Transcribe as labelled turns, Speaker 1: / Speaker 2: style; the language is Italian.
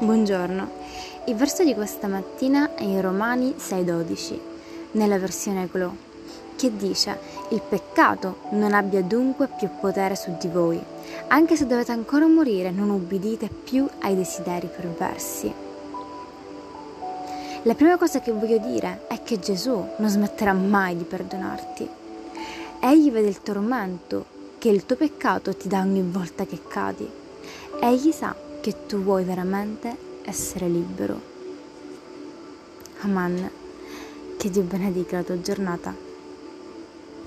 Speaker 1: Buongiorno, il verso di questa mattina è in Romani 6:12, nella versione Glow, che dice il peccato non abbia dunque più potere su di voi, anche se dovete ancora morire non ubbidite più ai desideri perversi. La prima cosa che voglio dire è che Gesù non smetterà mai di perdonarti. Egli vede il tormento che il tuo peccato ti dà ogni volta che cadi. Egli sa che tu vuoi veramente essere libero. Aman, che Dio benedica la tua giornata.